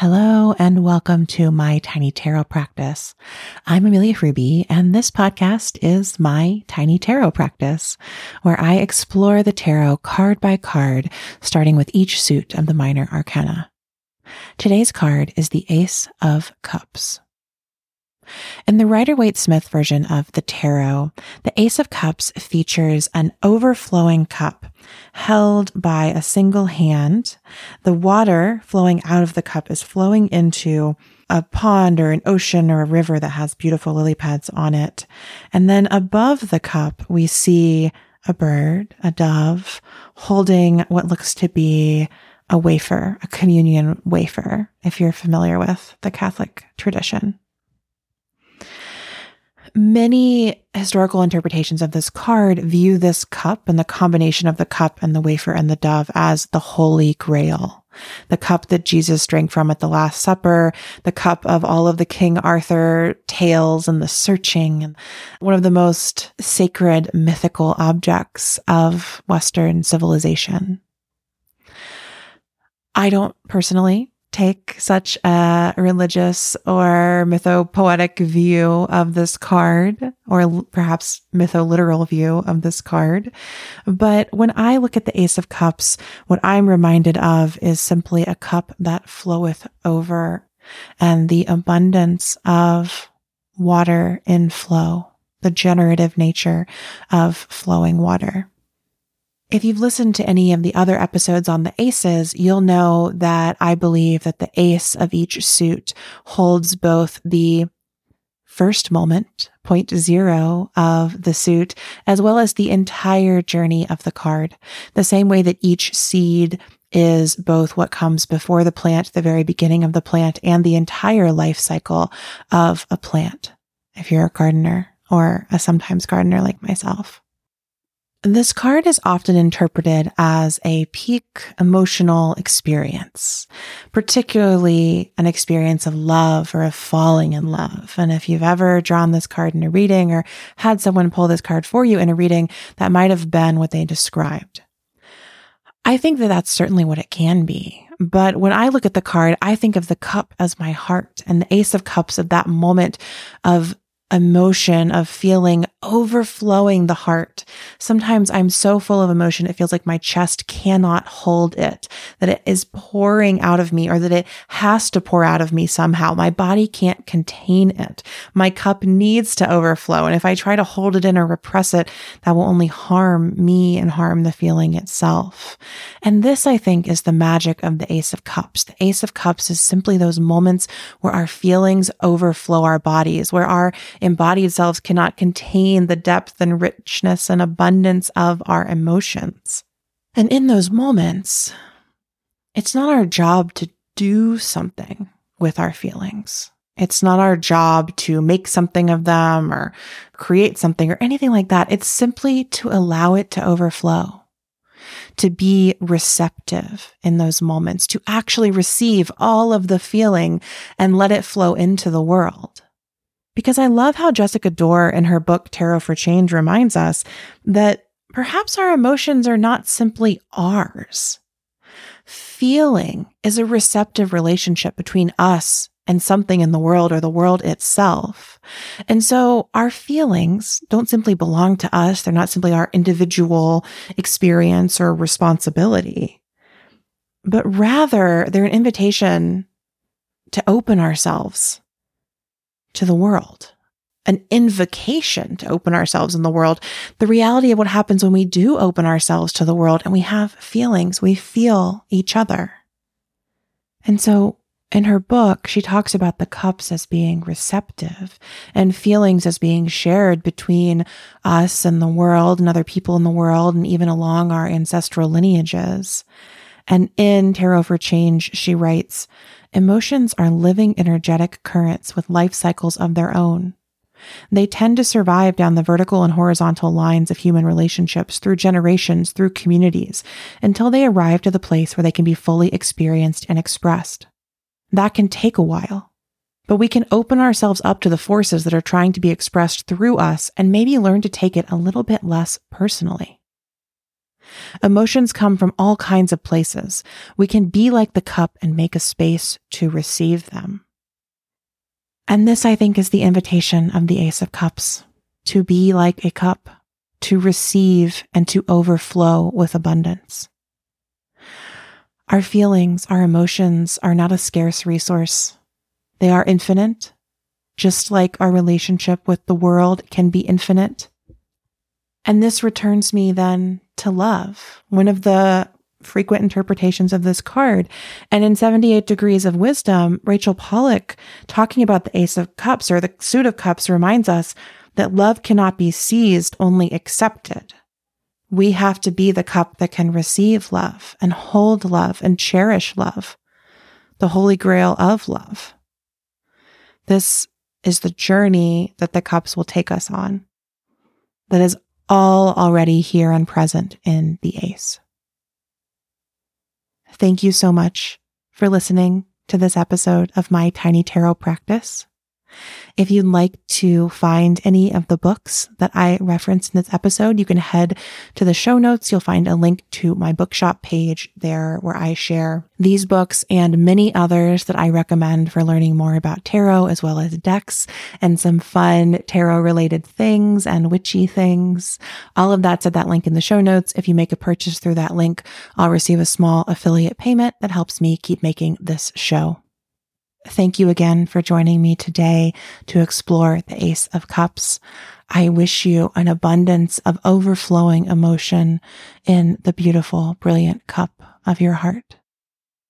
Hello and welcome to my tiny tarot practice. I'm Amelia Ruby and this podcast is my tiny tarot practice where I explore the tarot card by card, starting with each suit of the minor arcana. Today's card is the Ace of Cups. In the Rider Waite Smith version of the tarot, the Ace of Cups features an overflowing cup held by a single hand. The water flowing out of the cup is flowing into a pond or an ocean or a river that has beautiful lily pads on it. And then above the cup, we see a bird, a dove, holding what looks to be a wafer, a communion wafer, if you're familiar with the Catholic tradition. Many historical interpretations of this card view this cup and the combination of the cup and the wafer and the dove as the Holy Grail. The cup that Jesus drank from at the Last Supper, the cup of all of the King Arthur tales and the searching, and one of the most sacred mythical objects of Western civilization. I don't personally take such a religious or mythopoetic view of this card, or perhaps mytholiteral view of this card. But when I look at the Ace of Cups, what I'm reminded of is simply a cup that floweth over and the abundance of water in flow, the generative nature of flowing water. If you've listened to any of the other episodes on the aces, you'll know that I believe that the ace of each suit holds both the first moment, point zero of the suit, as well as the entire journey of the card. The same way that each seed is both what comes before the plant, the very beginning of the plant, and the entire life cycle of a plant. If you're a gardener or a sometimes gardener like myself. This card is often interpreted as a peak emotional experience, particularly an experience of love or of falling in love. And if you've ever drawn this card in a reading or had someone pull this card for you in a reading, that might have been what they described. I think that that's certainly what it can be. But when I look at the card, I think of the cup as my heart and the ace of cups of that moment of emotion of feeling overflowing the heart. Sometimes I'm so full of emotion, it feels like my chest cannot hold it, that it is pouring out of me or that it has to pour out of me somehow. My body can't contain it. My cup needs to overflow. And if I try to hold it in or repress it, that will only harm me and harm the feeling itself. And this, I think, is the magic of the Ace of Cups. The Ace of Cups is simply those moments where our feelings overflow our bodies, where our embodied selves cannot contain the depth and richness and abundance of our emotions. And in those moments, it's not our job to do something with our feelings. It's not our job to make something of them or create something or anything like that. It's simply to allow it to overflow, to be receptive in those moments, to actually receive all of the feeling and let it flow into the world. Because I love how Jessica Dore in her book Tarot for Change reminds us that perhaps our emotions are not simply ours. Feeling is a receptive relationship between us and something in the world or the world itself. And so our feelings don't simply belong to us. They're not simply our individual experience or responsibility, but rather they're an invitation to open ourselves to the world, an invocation to open ourselves in the world. The reality of what happens when we do open ourselves to the world and we have feelings, we feel each other. And so in her book, she talks about the cups as being receptive and feelings as being shared between us and the world and other people in the world and even along our ancestral lineages. And in Tarot for Change, she writes, Emotions are living energetic currents with life cycles of their own. They tend to survive down the vertical and horizontal lines of human relationships through generations, through communities, until they arrive to the place where they can be fully experienced and expressed. That can take a while, but we can open ourselves up to the forces that are trying to be expressed through us and maybe learn to take it a little bit less personally. Emotions come from all kinds of places. We can be like the cup and make a space to receive them. And this, I think, is the invitation of the Ace of Cups to be like a cup, to receive and to overflow with abundance. Our feelings, our emotions are not a scarce resource. They are infinite, just like our relationship with the world can be infinite. And this returns me then to love, one of the frequent interpretations of this card. And in 78 Degrees of Wisdom, Rachel Pollack, talking about the Ace of Cups or the Suit of Cups, reminds us that love cannot be seized, only accepted. We have to be the cup that can receive love and hold love and cherish love, the holy grail of love. This is the journey that the cups will take us on. That is all already here and present in the ace. Thank you so much for listening to this episode of my tiny tarot practice. If you'd like to find any of the books that I referenced in this episode, you can head to the show notes. You'll find a link to my bookshop page there where I share these books and many others that I recommend for learning more about tarot as well as decks and some fun tarot related things and witchy things. All of that's at that link in the show notes. If you make a purchase through that link, I'll receive a small affiliate payment that helps me keep making this show. Thank you again for joining me today to explore the Ace of Cups. I wish you an abundance of overflowing emotion in the beautiful, brilliant cup of your heart.